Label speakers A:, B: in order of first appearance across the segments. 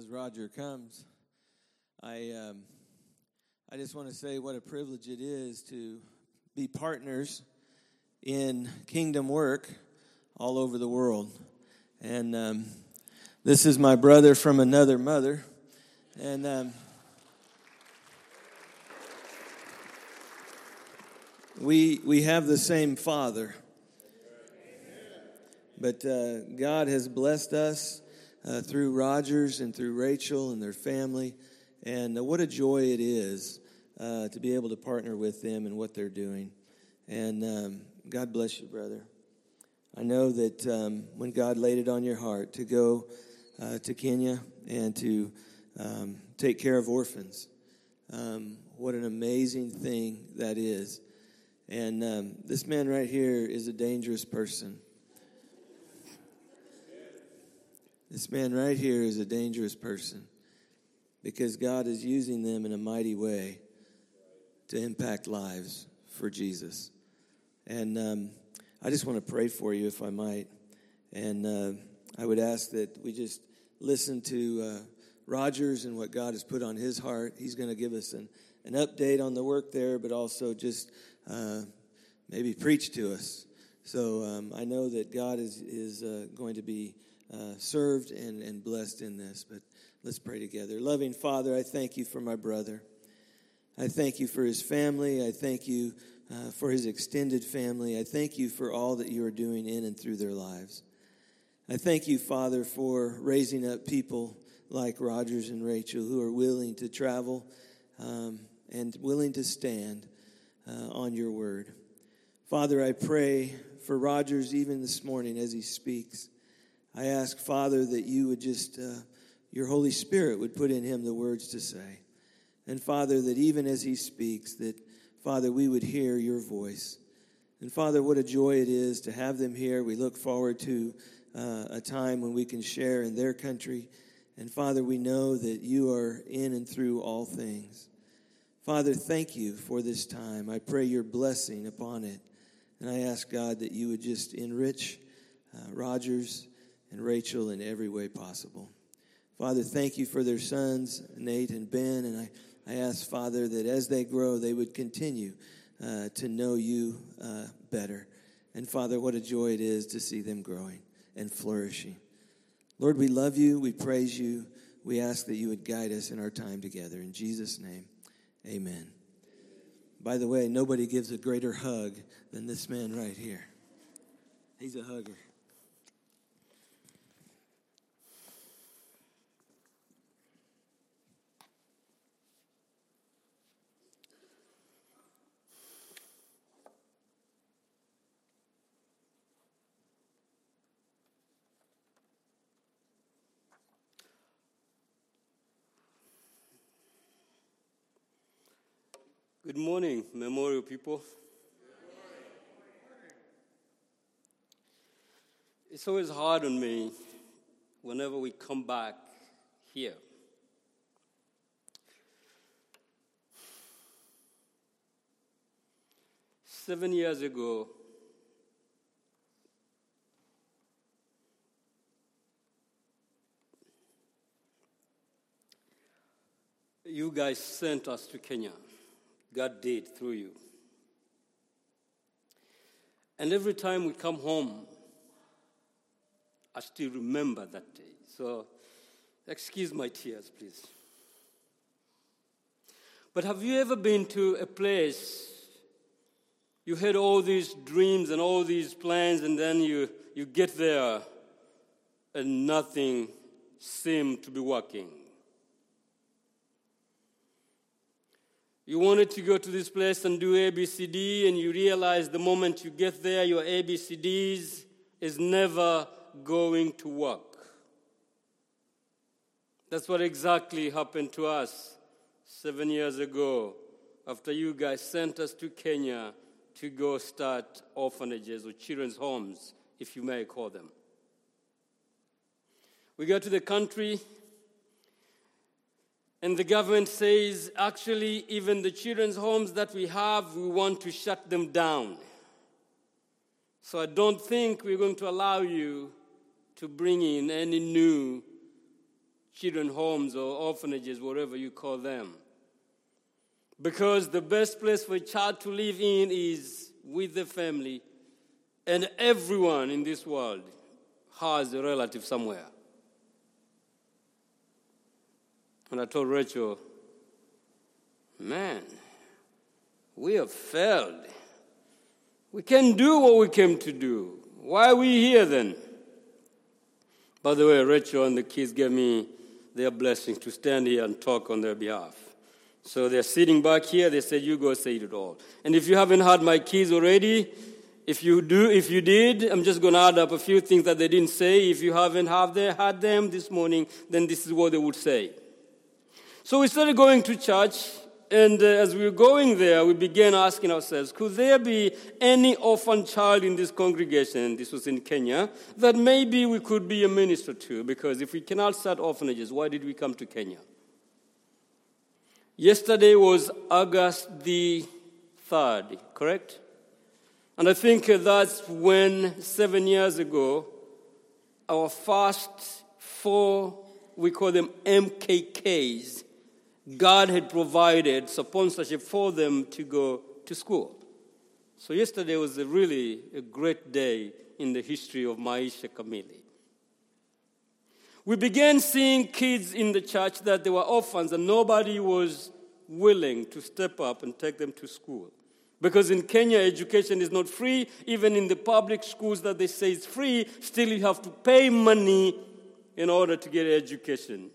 A: as Roger comes, I um, I just want to say what a privilege it is to be partners in kingdom work all over the world. And um, this is my brother from another mother, and. Um, we, we have the same father. But uh, God has blessed us uh, through Rogers and through Rachel and their family. And uh, what a joy it is uh, to be able to partner with them and what they're doing. And um, God bless you, brother. I know that um, when God laid it on your heart to go uh, to Kenya and to um, take care of orphans, um, what an amazing thing that is. And um, this man right here is a dangerous person. This man right here is a dangerous person because God is using them in a mighty way to impact lives for Jesus. And um, I just want to pray for you, if I might. And uh, I would ask that we just listen to uh, Rogers and what God has put on his heart. He's going to give us an, an update on the work there, but also just uh, maybe preach to us. So um, I know that God is, is uh, going to be uh, served and, and blessed in this. But let's pray together. Loving Father, I thank you for my brother. I thank you for his family. I thank you uh, for his extended family. I thank you for all that you are doing in and through their lives. I thank you, Father, for raising up people like Rogers and Rachel who are willing to travel um, and willing to stand uh, on your word. Father, I pray for Rogers even this morning as he speaks. I ask, Father, that you would just, uh, your Holy Spirit would put in him the words to say. And Father, that even as he speaks, that, Father, we would hear your voice. And Father, what a joy it is to have them here. We look forward to uh, a time when we can share in their country. And Father, we know that you are in and through all things. Father, thank you for this time. I pray your blessing upon it. And I ask God that you would just enrich uh, Rogers and Rachel in every way possible. Father, thank you for their sons, Nate and Ben. And I, I ask, Father, that as they grow, they would continue uh, to know you uh, better. And Father, what a joy it is to see them growing and flourishing. Lord, we love you. We praise you. We ask that you would guide us in our time together. In Jesus' name, amen. By the way, nobody gives a greater hug than this man right here. He's a hugger.
B: Good morning, Memorial people. It's always hard on me whenever we come back here. Seven years ago, you guys sent us to Kenya. God did through you. And every time we come home, I still remember that day. So, excuse my tears, please. But have you ever been to a place you had all these dreams and all these plans, and then you, you get there and nothing seemed to be working? You wanted to go to this place and do ABCD, and you realize the moment you get there, your ABCDs is never going to work. That's what exactly happened to us seven years ago after you guys sent us to Kenya to go start orphanages or children's homes, if you may call them. We got to the country, and the government says, actually, even the children's homes that we have, we want to shut them down. So I don't think we're going to allow you to bring in any new children homes or orphanages, whatever you call them. Because the best place for a child to live in is with the family, and everyone in this world has a relative somewhere. And I told Rachel, man, we have failed. We can't do what we came to do. Why are we here then? By the way, Rachel and the kids gave me their blessing to stand here and talk on their behalf. So they're sitting back here. They said, You go say it all. And if you haven't had my keys already, if you do, if you did, I'm just going to add up a few things that they didn't say. If you haven't had them this morning, then this is what they would say. So we started going to church, and uh, as we were going there, we began asking ourselves, could there be any orphan child in this congregation, this was in Kenya, that maybe we could be a minister to? Because if we cannot start orphanages, why did we come to Kenya? Yesterday was August the 3rd, correct? And I think that's when, seven years ago, our first four, we call them MKKs, God had provided sponsorship for them to go to school. So yesterday was a really a great day in the history of Maisha Kamili. We began seeing kids in the church that they were orphans and nobody was willing to step up and take them to school. Because in Kenya, education is not free. Even in the public schools that they say is free, still you have to pay money in order to get education.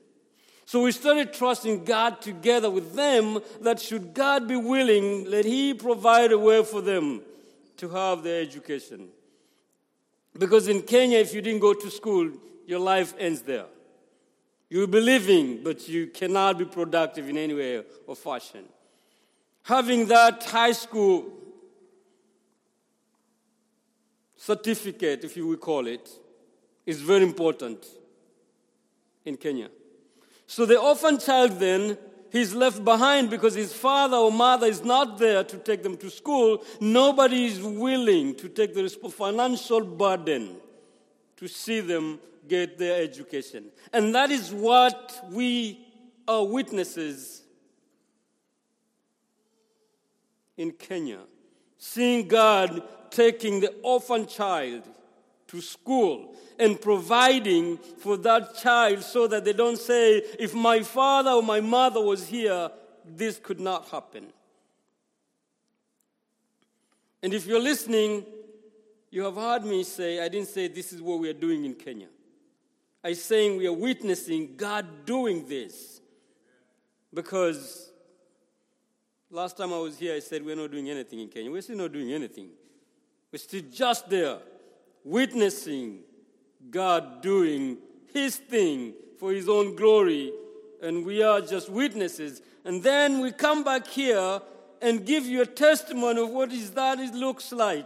B: So we started trusting God together with them that should God be willing, let He provide a way for them to have their education. Because in Kenya, if you didn't go to school, your life ends there. You'll be living, but you cannot be productive in any way or fashion. Having that high school certificate, if you will call it, is very important in Kenya. So the orphan child then, he's left behind because his father or mother is not there to take them to school. Nobody is willing to take the financial burden to see them get their education. And that is what we are witnesses in Kenya. Seeing God taking the orphan child to school and providing for that child so that they don't say, if my father or my mother was here, this could not happen. And if you're listening, you have heard me say, I didn't say this is what we are doing in Kenya. I'm saying we are witnessing God doing this. Because last time I was here, I said we're not doing anything in Kenya. We're still not doing anything. We're still just there, witnessing God doing His thing for His own glory, and we are just witnesses. And then we come back here and give you a testimony of what is that it looks like.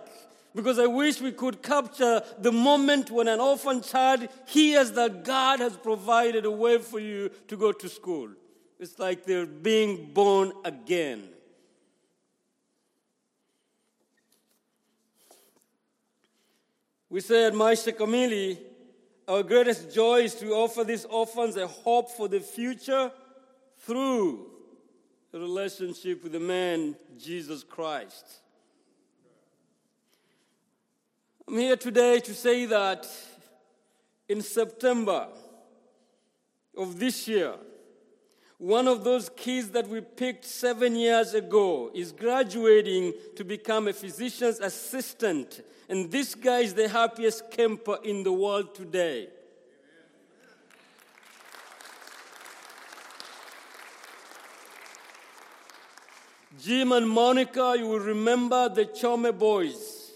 B: Because I wish we could capture the moment when an orphan child hears that God has provided a way for you to go to school. It's like they're being born again. We say at Maisha Kamili, our greatest joy is to offer these orphans a hope for the future through a relationship with the man, Jesus Christ. I'm here today to say that in September of this year, one of those kids that we picked seven years ago is graduating to become a physician's assistant and this guy is the happiest camper in the world today. Jim and Monica, you will remember the Chome boys.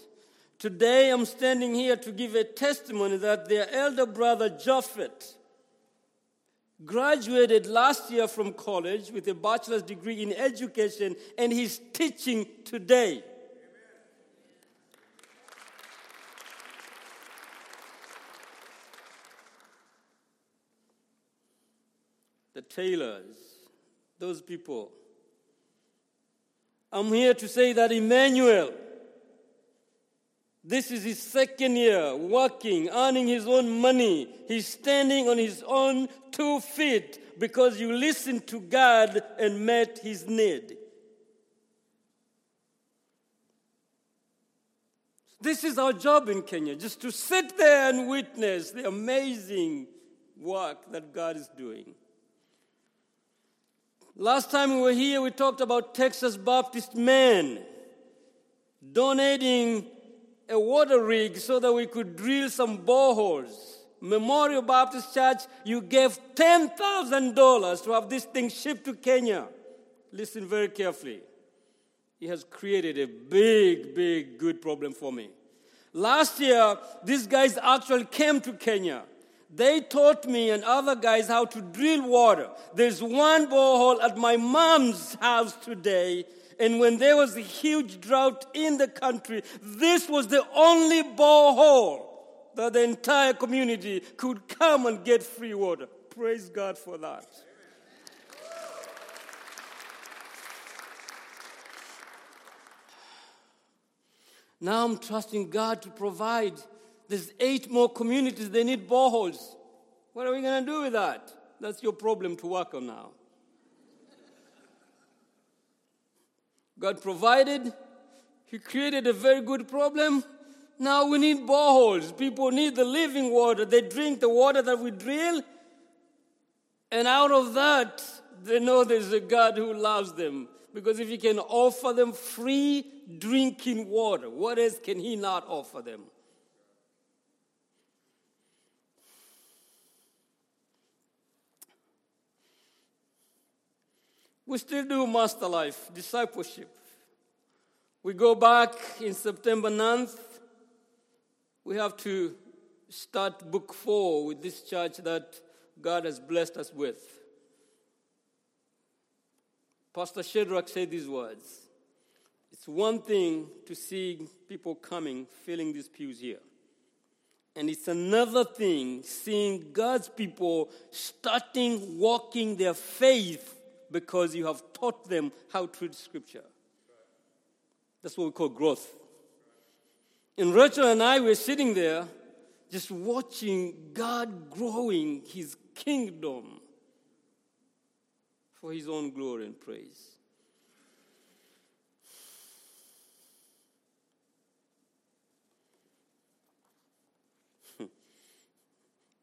B: Today I'm standing here to give a testimony that their elder brother Japhet graduated last year from college with a bachelor's degree in education and he's teaching today. the tailors, those people. I'm here to say that Emmanuel, This is his second year working, earning his own money. He's standing on his own two feet because you listened to God and met his need. This is our job in Kenya, just to sit there and witness the amazing work that God is doing. Last time we were here, we talked about Texas Baptist men donating a water rig so that we could drill some boreholes. Memorial Baptist Church, you gave $10,000 to have this thing shipped to Kenya. Listen very carefully. It has created a big, big, good problem for me. Last year, these guys actually came to Kenya. They taught me and other guys how to drill water. There's one borehole at my mom's house today and when there was a huge drought in the country, this was the only borehole that the entire community could come and get free water. Praise God for that. Now I'm trusting God to provide. There's eight more communities, they need boreholes. What are we going to do with that? That's your problem to work on now. God provided, He created a very good problem. Now we need boreholes. People need the living water. They drink the water that we drill. And out of that, they know there's a God who loves them. Because if He can offer them free drinking water, what else can He not offer them? We still do MasterLife, discipleship. We go back in September 9th. We have to start book four with this church that God has blessed us with. Pastor Shadrach said these words It's one thing to see people coming, filling these pews here. And it's another thing seeing God's people starting walking their faith because you have taught them how to read Scripture. That's what we call growth. And Rachel and I were sitting there just watching God growing his kingdom for his own glory and praise.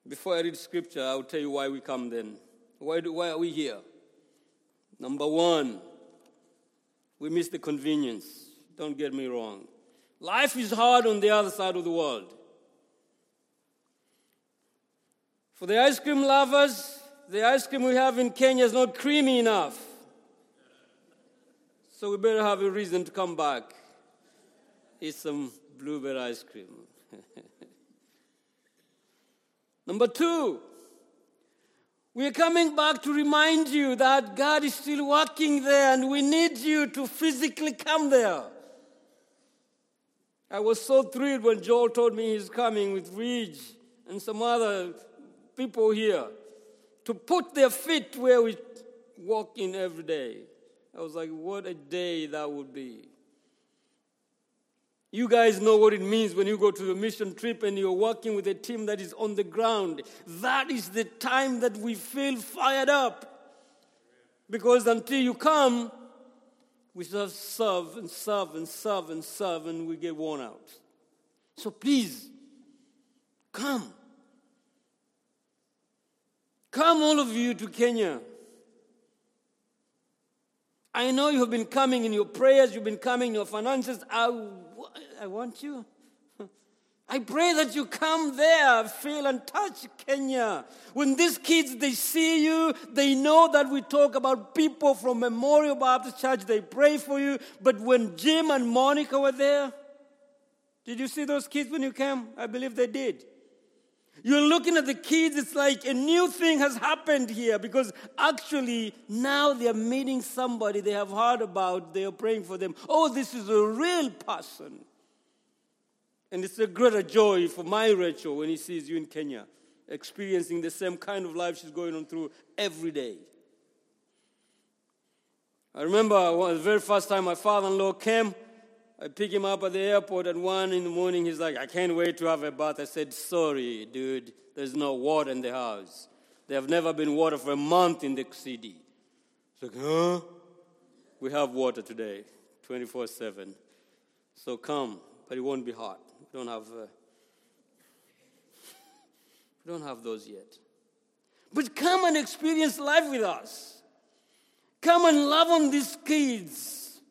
B: Before I read scripture, I'll tell you why we come then. Why, do, why are we here? Number one, we miss the convenience. Don't get me wrong. Life is hard on the other side of the world. For the ice cream lovers, the ice cream we have in Kenya is not creamy enough. So we better have a reason to come back. Eat some blueberry ice cream. Number two, we're coming back to remind you that God is still working there and we need you to physically come there. I was so thrilled when Joel told me he's coming with Ridge and some other people here to put their feet where we walk in every day. I was like, what a day that would be. You guys know what it means when you go to a mission trip and you're working with a team that is on the ground. That is the time that we feel fired up. Because until you come, we just serve and serve and serve and serve and we get worn out. So please, come. Come, all of you, to Kenya. I know you have been coming in your prayers, you've been coming in your finances. I, I want you. I pray that you come there, feel and touch Kenya. When these kids they see you, they know that we talk about people from Memorial Baptist Church. They pray for you. But when Jim and Monica were there, did you see those kids when you came? I believe they did. You're looking at the kids, it's like a new thing has happened here because actually now they're meeting somebody they have heard about, they are praying for them. Oh, this is a real person. And it's a greater joy for my Rachel when he sees you in Kenya, experiencing the same kind of life she's going on through every day. I remember the very first time my father in law came, I pick him up at the airport at one in the morning. He's like, I can't wait to have a bath. I said, Sorry, dude, there's no water in the house. There have never been water for a month in the city. He's like, Huh? We have water today, 24 7. So come, but it won't be hot. We don't have, uh, we don't have those yet. But come and experience life with us. Come and love on these kids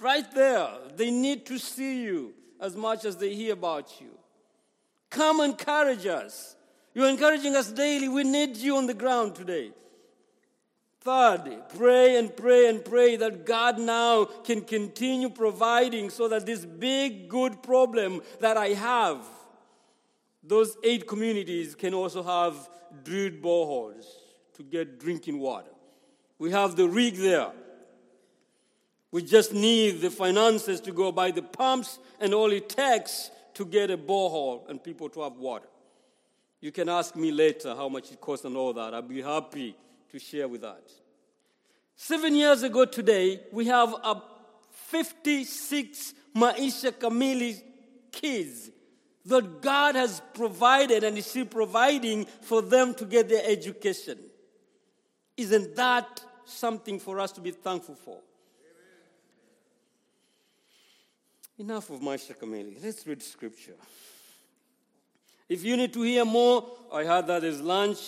B: right there. They need to see you as much as they hear about you. Come encourage us. You're encouraging us daily. We need you on the ground today. Third, pray and pray and pray that God now can continue providing so that this big, good problem that I have, those eight communities can also have drilled boreholes to get drinking water. We have the rig there. We just need the finances to go buy the pumps and all it takes to get a borehole and people to have water. You can ask me later how much it costs and all that. I'll be happy to share with that. Seven years ago today, we have a 56 Maisha Kamili kids that God has provided and is still providing for them to get their education. Isn't that something for us to be thankful for? Enough of Maisha Kamili. Let's read scripture. If you need to hear more, I heard that there's lunch.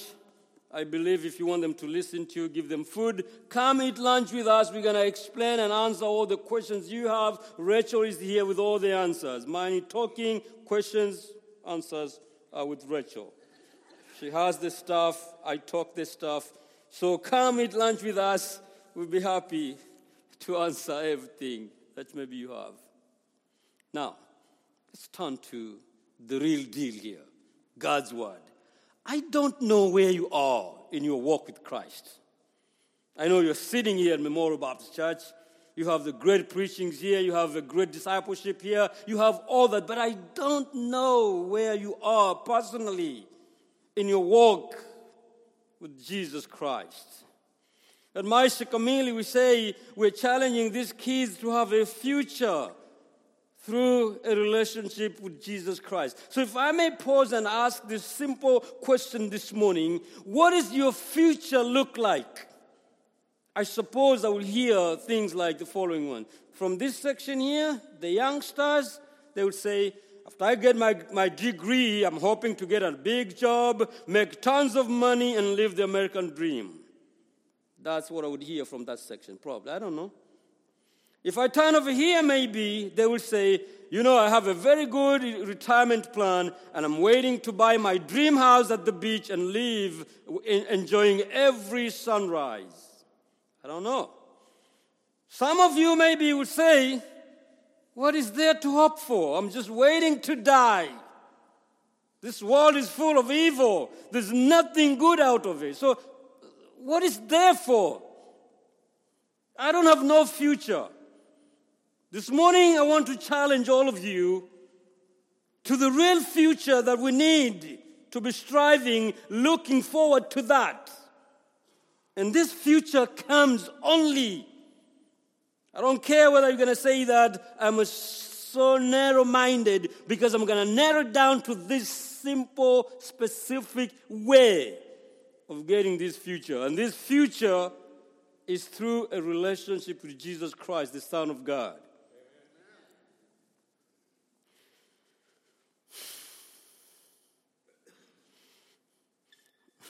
B: I believe if you want them to listen to you, give them food. Come eat lunch with us. We're going to explain and answer all the questions you have. Rachel is here with all the answers. Mine talking, questions, answers are with Rachel. She has the stuff. I talk the stuff. So come eat lunch with us. We'll be happy to answer everything that maybe you have. Now, let's turn to the real deal here God's Word. I don't know where you are in your walk with Christ. I know you're sitting here at Memorial Baptist Church. You have the great preachings here. You have the great discipleship here. You have all that. But I don't know where you are personally in your walk with Jesus Christ. At Maisha Kamili, we say we're challenging these kids to have a future through a relationship with Jesus Christ. So, if I may pause and ask this simple question this morning what does your future look like? I suppose I will hear things like the following one. From this section here, the youngsters, they would say, after I get my, my degree, I'm hoping to get a big job, make tons of money, and live the American dream. That's what I would hear from that section, probably. I don't know. If I turn over here, maybe they will say, You know, I have a very good retirement plan and I'm waiting to buy my dream house at the beach and live enjoying every sunrise. I don't know. Some of you maybe would say, What is there to hope for? I'm just waiting to die. This world is full of evil. There's nothing good out of it. So, what is there for? I don't have no future. This morning, I want to challenge all of you to the real future that we need to be striving, looking forward to that. And this future comes only. I don't care whether you're going to say that I'm so narrow minded because I'm going to narrow it down to this simple, specific way of getting this future. And this future is through a relationship with Jesus Christ, the Son of God.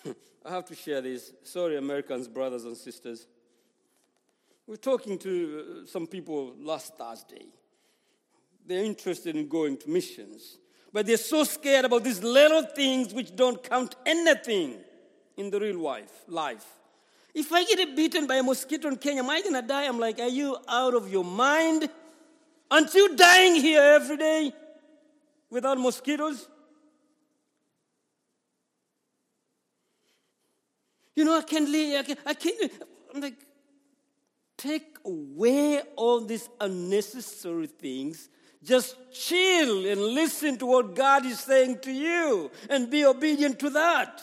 B: I have to share this. Sorry, Americans, brothers and sisters. We are talking to uh, some people last Thursday. They're interested in going to missions, but they're so scared about these little things which don't count anything in the real life. life. If I get bitten by a mosquito in Kenya, am I going to die? I'm like, are you out of your mind? Aren't you dying here every day without mosquitoes? You know, I can't live, I can't, I can't. I'm like, take away all these unnecessary things. Just chill and listen to what God is saying to you and be obedient to that.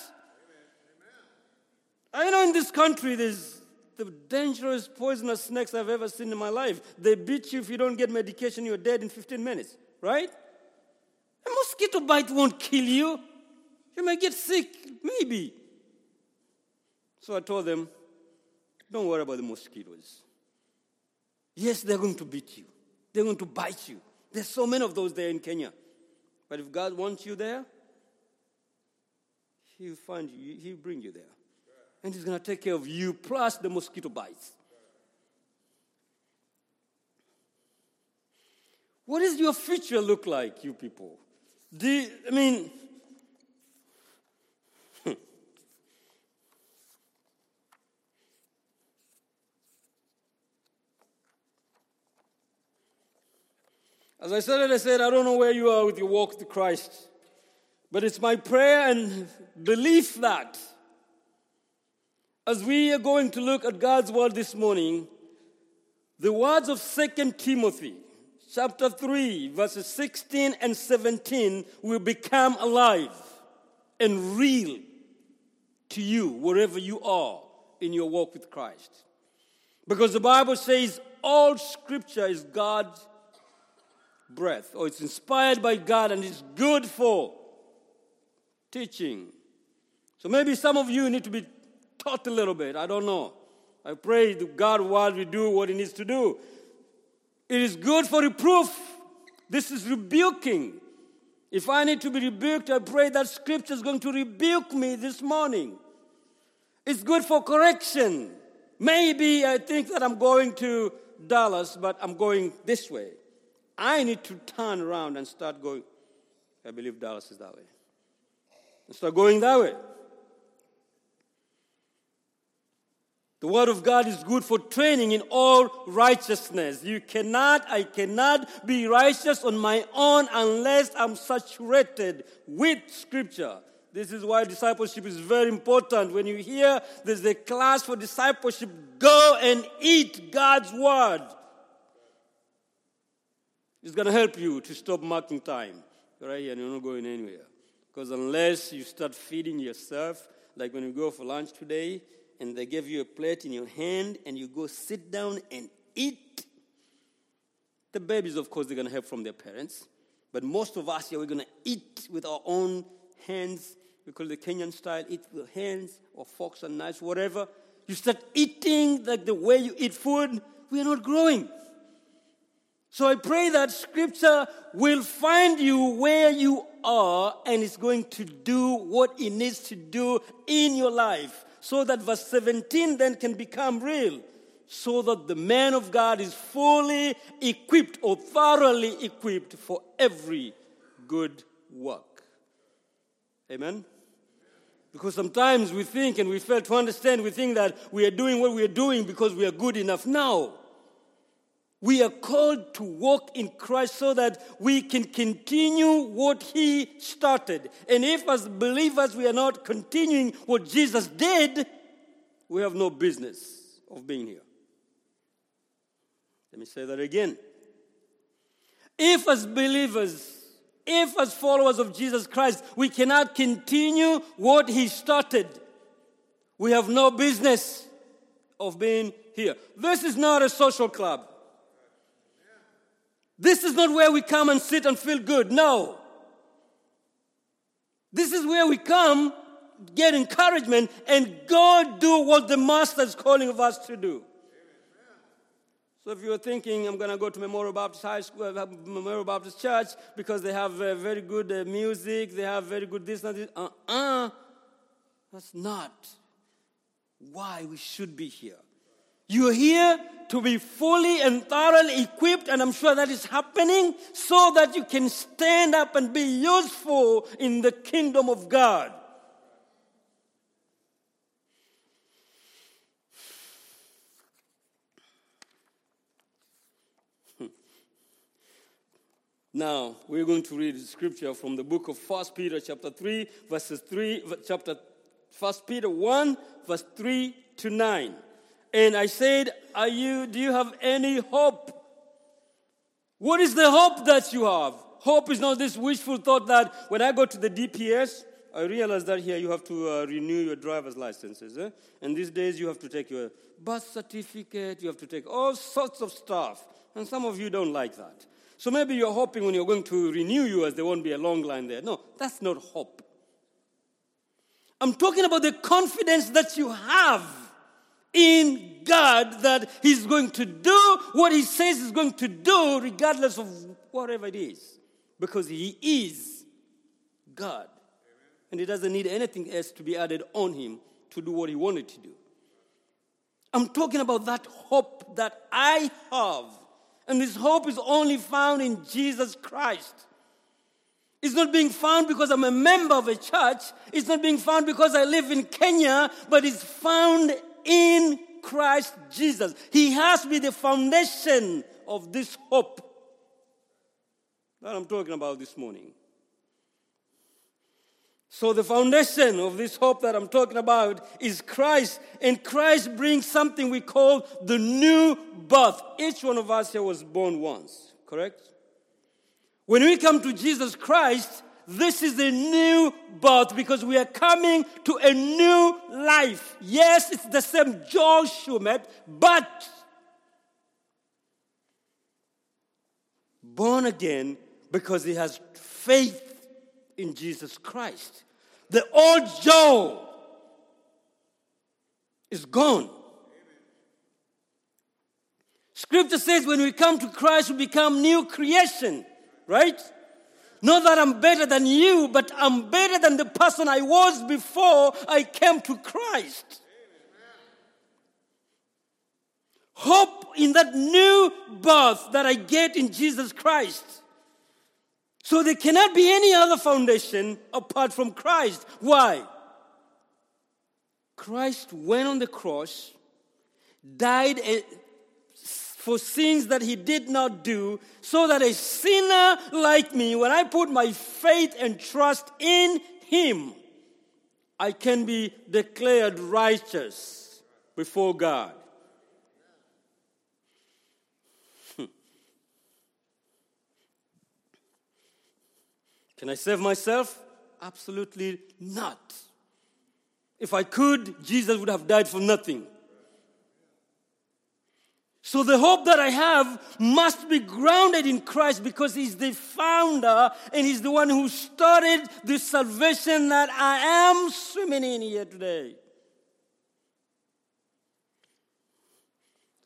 B: Amen. I know in this country there's the dangerous poisonous snakes I've ever seen in my life. They beat you if you don't get medication, you're dead in 15 minutes, right? A mosquito bite won't kill you. You may get sick, maybe. So I told them, don't worry about the mosquitoes. Yes, they're going to beat you, they're going to bite you. There's so many of those there in Kenya. But if God wants you there, He'll find you, He'll bring you there. And He's going to take care of you plus the mosquito bites. What does your future look like, you people? Do I mean, As I said, I said, I don't know where you are with your walk with Christ, but it's my prayer and belief that as we are going to look at God's word this morning, the words of 2 Timothy chapter 3, verses 16 and 17 will become alive and real to you wherever you are in your walk with Christ. Because the Bible says all scripture is God's breath, or it's inspired by God and it's good for teaching. So maybe some of you need to be taught a little bit. I don't know. I pray that God while we do what He needs to do. It is good for reproof. This is rebuking. If I need to be rebuked, I pray that scripture is going to rebuke me this morning. It's good for correction. Maybe I think that I'm going to Dallas, but I'm going this way. I need to turn around and start going. I believe Dallas is that way. And start going that way. The Word of God is good for training in all righteousness. You cannot, I cannot be righteous on my own unless I'm saturated with Scripture. This is why discipleship is very important. When you hear there's a class for discipleship, go and eat God's Word. It's going to help you to stop marking time. right and you're not going anywhere. Because unless you start feeding yourself, like when you go for lunch today and they give you a plate in your hand and you go sit down and eat, the babies, of course, they're going to help from their parents. But most of us here, we're going to eat with our own hands. We call it the Kenyan style eat with hands or forks and knives, whatever. You start eating like the way you eat food, we are not growing. So I pray that scripture will find you where you are and is going to do what it needs to do in your life so that verse 17 then can become real. So that the man of God is fully equipped or thoroughly equipped for every good work. Amen? Because sometimes we think and we fail to understand, we think that we are doing what we are doing because we are good enough. now. We are called to walk in Christ so that we can continue what He started. And if, as believers, we are not continuing what Jesus did, we have no business of being here. Let me say that again. If, as believers, if, as followers of Jesus Christ, we cannot continue what He started, we have no business of being here. This is not a social club. This is not where we come and sit and feel good. No. This is where we come, get encouragement, and go do what the Master is calling of us to do. So if you're thinking, I'm going to go to Memorial Baptist High School, Memorial Baptist Church, because they have uh, very good uh, music, they have very good this and this, uh-uh. That's not why we should be here. You're here to be fully and thoroughly equipped, and I'm sure that is happening so that you can stand up and be useful in the kingdom of God. Hmm. Now, we're going to read scripture from the book of 1 Peter chapter 3 verses 3 chapter 1 Peter 1 verse 3 to 9. And I said, Are you, do you have any hope? What is the hope that you have? Hope is not this wishful thought that when I go to the DPS, I realize that here you have to uh, renew your driver's licenses. Eh? And these days you have to take your birth certificate, you have to take all sorts of stuff. And some of you don't like that. So maybe you're hoping when you're going to renew yours, there won't be a long line there. No, that's not hope. I'm talking about the confidence that you have in God that He's going to do what He says He's going to do, regardless of whatever it is, because He is God. And He doesn't need anything else to be added on Him to do what He wanted to do. I'm talking about that hope that I have. And this hope is only found in Jesus Christ. It's not being found because I'm a member of a church. It's not being found because I live in Kenya, but it's found in Christ Jesus. He has to be the foundation of this hope that I'm talking about this morning. So, the foundation of this hope that I'm talking about is Christ, and Christ brings something we call the new birth. Each one of us here was born once, correct? When we come to Jesus Christ, this is a new birth because we are coming to a new life. Yes, it's the same Joshua met, but born again because he has faith in Jesus Christ. The old Joe is gone. Scripture says when we come to Christ, we become new creation, right? Not that I'm better than you, but I'm better than the person I was before I came to Christ. Hope in that new birth that I get in Jesus Christ. So there cannot be any other foundation apart from Christ. Why? Christ went on the cross, died for sins that he did not do, so that a sinner like me, when I put my faith and trust in him, I can be declared righteous before God. Hmm. Can I save myself? Absolutely not. If I could, Jesus would have died for nothing. So the hope that I have must be grounded in Christ because He's the founder and He's the one who started the salvation that I am swimming in here today.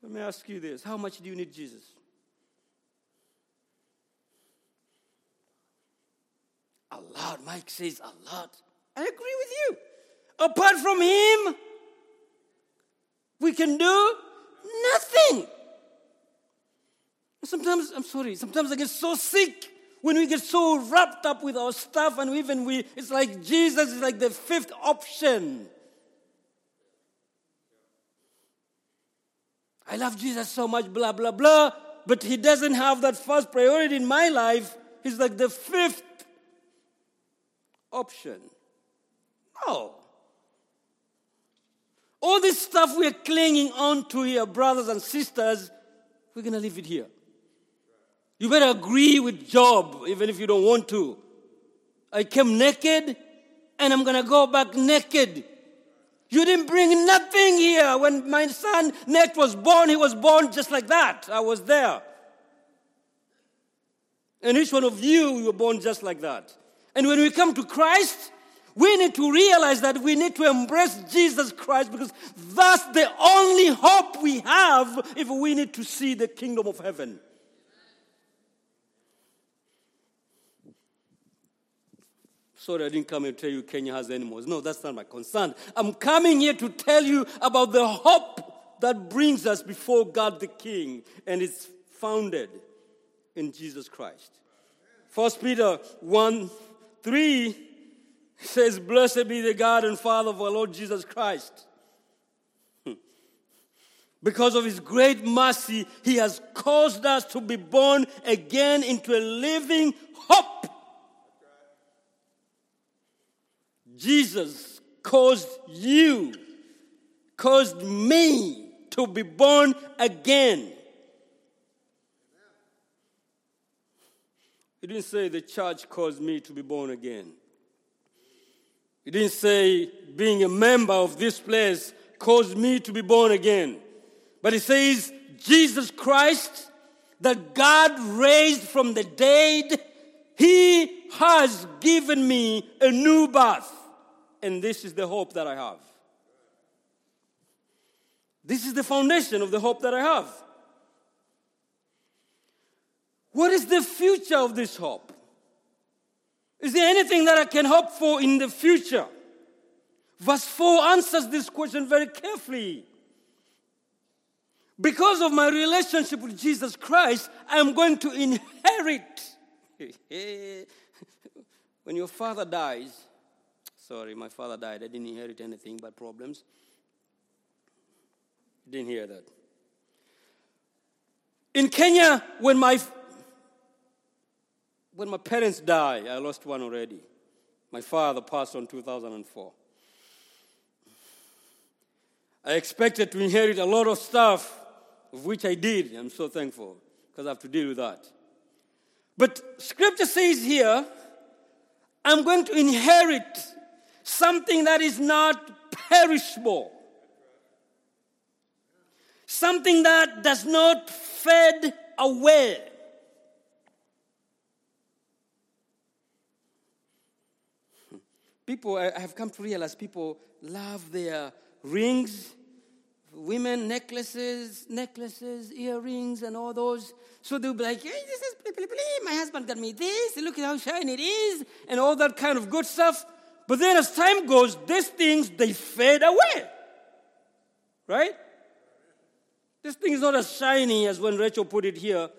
B: Let me ask you this how much do you need Jesus? A lot. Mike says a lot. I agree with you. Apart from Him, we can do Nothing. Sometimes, I'm sorry, sometimes I get so sick when we get so wrapped up with our stuff and even we, it's like Jesus is like the fifth option. I love Jesus so much, blah, blah, blah, but he doesn't have that first priority in my life. He's like the fifth option. No. All this stuff we're clinging on to here, brothers and sisters, we're going to leave it here. You better agree with Job, even if you don't want to. I came naked and I'm going to go back naked. You didn't bring nothing here. When my son Nate was born, he was born just like that. I was there. And each one of you, you were born just like that. And when we come to Christ, we need to realize that we need to embrace Jesus Christ because that's the only hope we have if we need to see the kingdom of heaven. Sorry, I didn't come here to tell you Kenya has animals. No, that's not my concern. I'm coming here to tell you about the hope that brings us before God the King, and it's founded in Jesus Christ. First Peter 1 3 says, Blessed be the God and Father of our Lord Jesus Christ. Because of his great mercy, he has caused us to be born again into a living hope. Jesus caused you, caused me to be born again. He didn't say the church caused me to be born again. He didn't say being a member of this place caused me to be born again. But he says Jesus Christ, that God raised from the dead, he has given me a new birth. And this is the hope that I have. This is the foundation of the hope that I have. What is the future of this hope? Is there anything that I can hope for in the future? Verse 4 answers this question very carefully. Because of my relationship with Jesus Christ, I am going to inherit. when your father dies, sorry, my father died, I didn't inherit anything but problems. Didn't hear that. In Kenya, when my when my parents died, I lost one already. My father passed on 2004. I expected to inherit a lot of stuff, of which I did. I'm so thankful because I have to deal with that. But scripture says here, I'm going to inherit something that is not perishable, something that does not fade away. People, I have come to realize people love their rings, women necklaces, necklaces, earrings, and all those. So they'll be like, hey, this is my husband got me this, look at how shiny it is, and all that kind of good stuff. But then as time goes, these things, they fade away. Right? This thing is not as shiny as when Rachel put it here,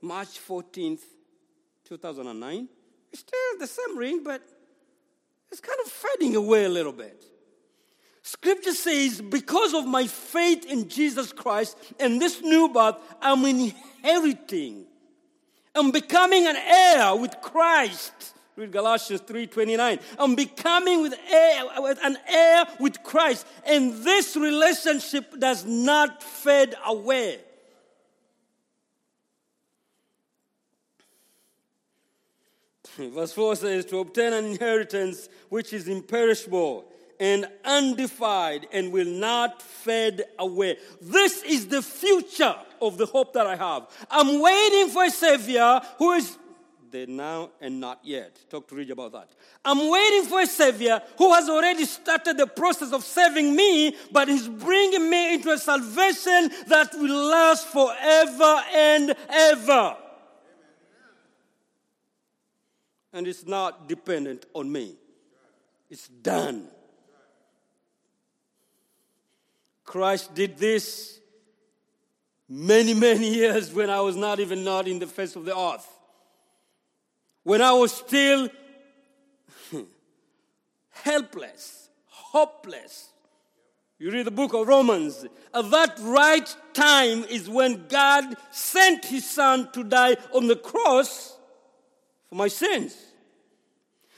B: March 14th, 2009. It's still the same ring, but it's kind of fading away a little bit. Scripture says, because of my faith in Jesus Christ and this new birth, I'm inheriting. I'm becoming an heir with Christ. Read Galatians 3:29. I'm becoming with heir, an heir with Christ, and this relationship does not fade away. Verse 4 says, To obtain an inheritance which is imperishable and undefiled and will not fade away. This is the future of the hope that I have. I'm waiting for a Savior who is the now and not yet. Talk to Ridge about that. I'm waiting for a Savior who has already started the process of saving me, but is bringing me into a salvation that will last forever and ever. And it's not dependent on me. It's done. Christ did this many, many years when I was not even not in the face of the earth. When I was still helpless, hopeless. You read the book of Romans. At that right time is when God sent his son to die on the cross for my sins.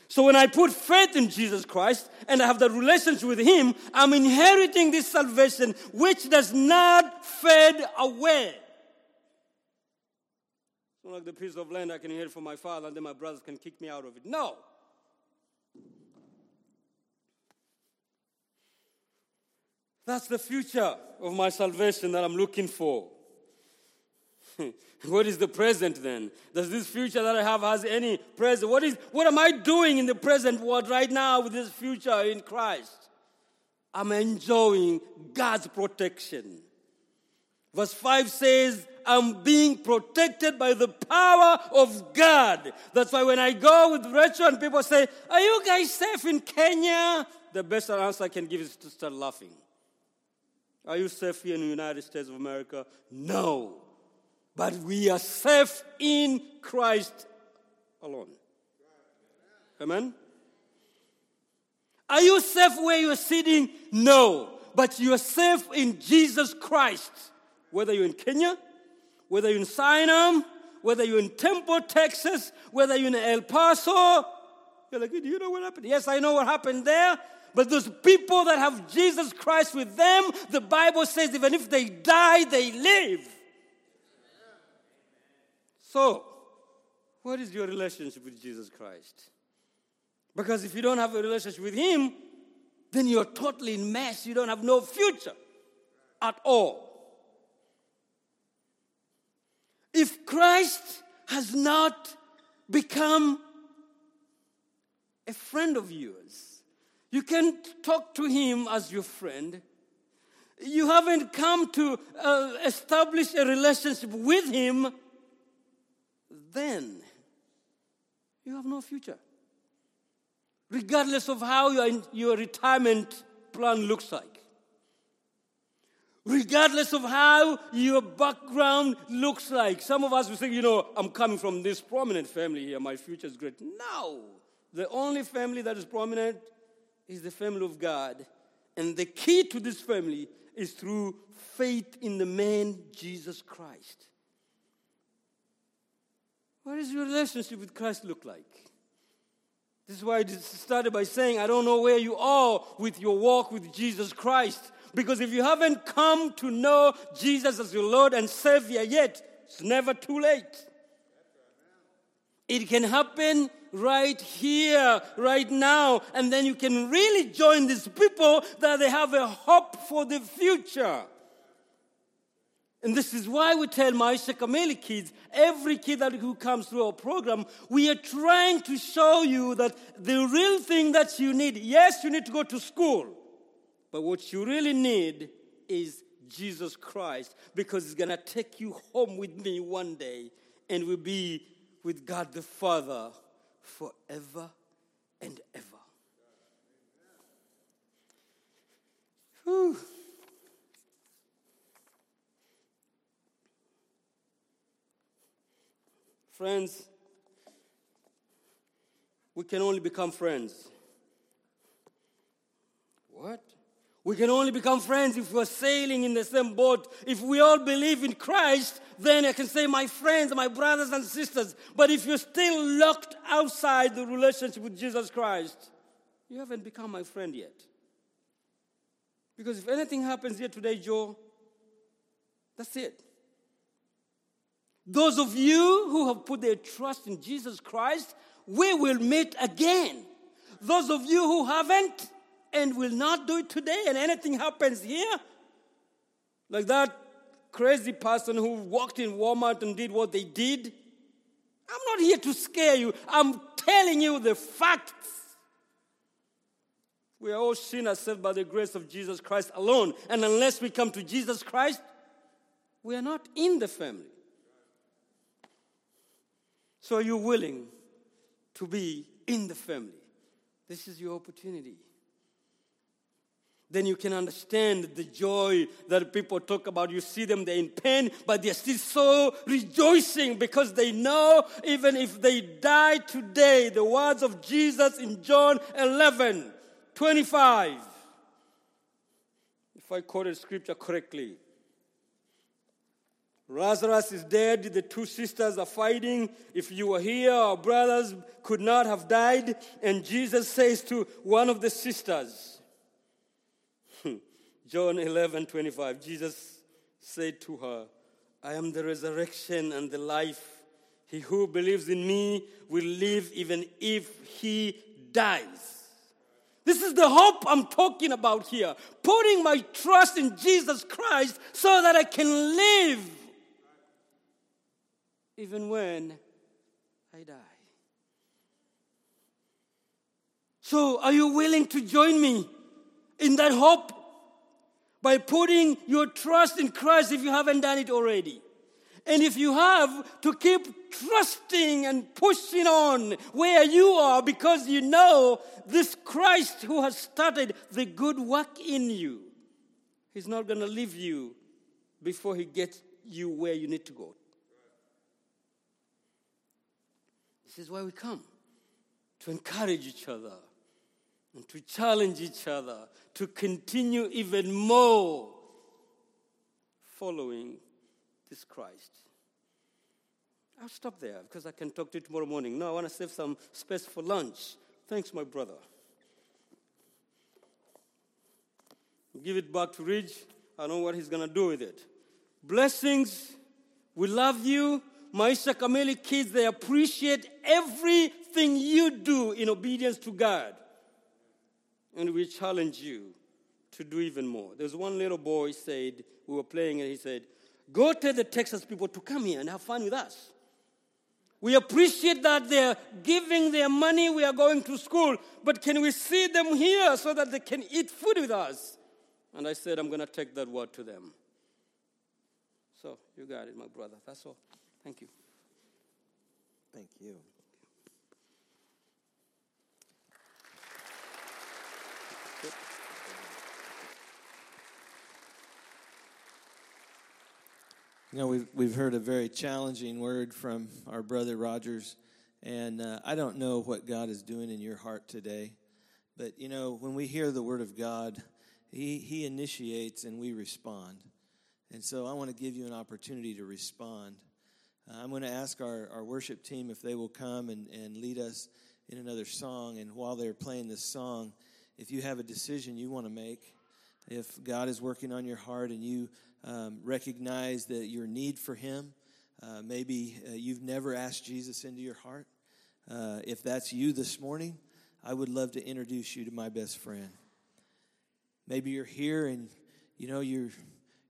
B: So when I put faith in Jesus Christ and I have the relationship with Him, I'm inheriting this salvation which does not fade away. It's not like the piece of land I can inherit from my father and then my brothers can kick me out of it. No. That's the future of my salvation that I'm looking for. what is the present then? Does this future that I have has any present? What is what am I doing in the present world right now with this future in Christ? I'm enjoying God's protection. Verse 5 says, I'm being protected by the power of God. That's why when I go with Rachel and people say, Are you guys safe in Kenya? The best answer I can give is to start laughing. Are you safe here in the United States of America? No but we are safe in Christ alone. Amen? Are you safe where you're sitting? No. But you're safe in Jesus Christ. Whether you're in Kenya, whether you're in Sinai, whether you're in Temple, Texas, whether you're in El Paso. You're like, do you know what happened? Yes, I know what happened there. But those people that have Jesus Christ with them, the Bible says even if they die, they live. So, what is your relationship with Jesus Christ? Because if you don't have a relationship with Him, then you're totally in mess. You don't have no future at all. If Christ has not become a friend of yours, you can't talk to Him as your friend. You haven't come to uh, establish a relationship with Him, then you have no future regardless of how your, your retirement plan looks like. Regardless of how your background looks like. Some of us will say, you know, I'm coming from this prominent family here, my future is great. No! The only family that is prominent is the family of God. And the key to this family is through faith in the man Jesus Christ. What does your relationship with Christ look like? This is why I started by saying, I don't know where you are with your walk with Jesus Christ. Because if you haven't come to know Jesus as your Lord and Savior yet, it's never too late. It can happen right here, right now, and then you can really join these people that they have a hope for the future. And this is why we tell Maisha Kamili kids, every kid that who comes through our program, we are trying to show you that the real thing that you need, yes, you need to go to school, but what you really need is Jesus Christ because He's going to take you home with me one day and we'll be with God the Father forever and ever. Whew. Friends, we can only become friends. What? We can only become friends if we're sailing in the same boat. If we all believe in Christ, then I can say, my friends, my brothers and sisters. But if you're still locked outside the relationship with Jesus Christ, you haven't become my friend yet. Because if anything happens here today, Joe, that's it. Those of you who have put their trust in Jesus Christ, we will meet again. Those of you who haven't and will not do it today, and anything happens here, like that crazy person who walked in Walmart and did what they did, I'm not here to scare you. I'm telling you the facts. We are all sinners saved by the grace of Jesus Christ alone. And unless we come to Jesus Christ, we are not in the family. So, are you willing to be in the family? This is your opportunity. Then you can understand the joy that people talk about. You see them, they're in pain, but they're still so rejoicing because they know even if they die today, the words of Jesus in John 11 25. If I quoted scripture correctly, Lazarus is dead. The two sisters are fighting. If you were here, our brothers could not have died. And Jesus says to one of the sisters, hmm. John 11 25, Jesus said to her, I am the resurrection and the life. He who believes in me will live even if he dies. This is the hope I'm talking about here. Putting my trust in Jesus Christ so that I can live even when I die. So, are you willing to join me in that hope by putting your trust in Christ if you haven't done it already? And if you have, to keep trusting and pushing on where you are because you know this Christ who has started the good work in you, He's not going to leave you before He gets you where you need to go. This is why we come to encourage each other and to challenge each other to continue even more following this Christ. I'll stop there because I can talk to you tomorrow morning. No, I want to save some space for lunch. Thanks, my brother. Give it back to Ridge. I know what he's going to do with it. Blessings. We love you. Maisha Kamili kids, they appreciate everything you do in obedience to God. And we challenge you to do even more. There's one little boy said, we were playing and he said, Go tell the Texas people to come here and have fun with us. We appreciate that they're giving their money, we are going to school, but can we see them here so that they can eat food with us? And I said, I'm going to take that word to them. So you got it, my brother. That's all. Thank you.
A: Thank you. You know, we've, we've heard a very challenging word from our brother Rogers, and uh, I don't know what God is doing in your heart today, but you know, when we hear the word of God, He, he initiates and we respond. And so I want to give you an opportunity to respond. Uh, I'm going to ask our, our worship team if they will come and, and lead us in another song. And while they're playing this song, if you have a decision you want to make, if God is working on your heart and you um, recognize that your need for Him, uh, maybe uh, you've never asked Jesus into your heart. Uh, if that's you this morning, I would love to introduce you to my best friend. Maybe you're here and you know you're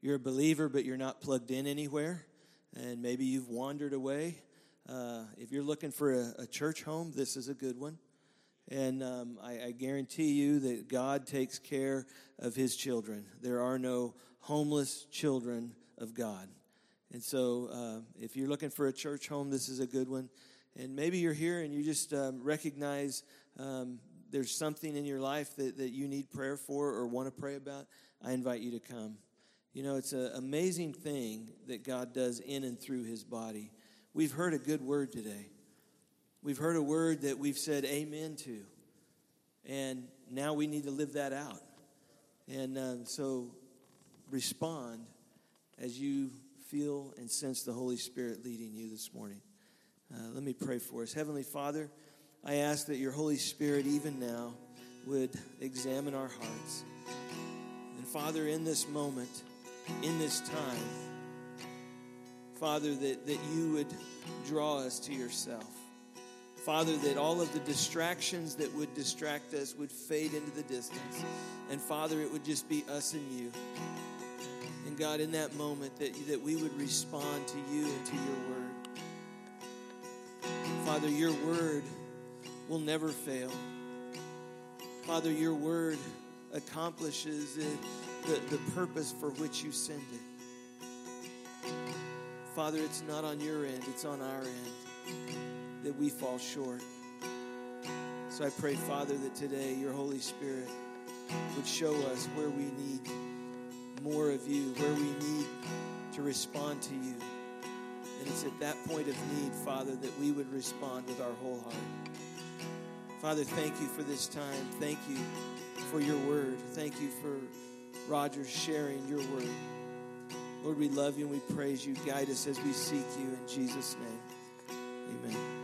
A: you're a believer, but you're not plugged in anywhere, and maybe you've wandered away. Uh, if you're looking for a, a, church home, this is a good one. And um, I, I guarantee you that God takes care of His children. There are no homeless children of God. And so, uh, if you're looking for a church home, this is a good one. And maybe you're here and you just um, recognize um, there's something in your life that, that you need prayer for or want to pray about. I invite you to come. You know, it's an amazing thing that God does in and through his body. We've heard a good word today. We've heard a word that we've said amen to. And now we need to live that out. And um, so respond as you feel and sense the Holy Spirit leading you this morning. Uh, let me pray for us. Heavenly Father, I ask that your Holy Spirit, even now, would examine our hearts. And Father, in this moment, in this time, Father, that, that you would draw us to yourself. Father, that all of the distractions that would distract us would fade into the distance. And Father, it would just be us and you. And God, in that moment, that, that we would respond to you and to your word. Father, your word will never fail. Father, your word accomplishes the, the, the purpose for which you send it. Father, it's not on your end, it's on our end that we fall short. So I pray, Father, that today your Holy Spirit would show us where we need more of you, where we need to respond to you. And it's at that point of need, Father, that we would respond with our whole heart. Father, thank you for this time. Thank you for your word. Thank you for Roger sharing your word. Lord, we love you and we praise you. Guide us as we seek you in Jesus' name. Amen.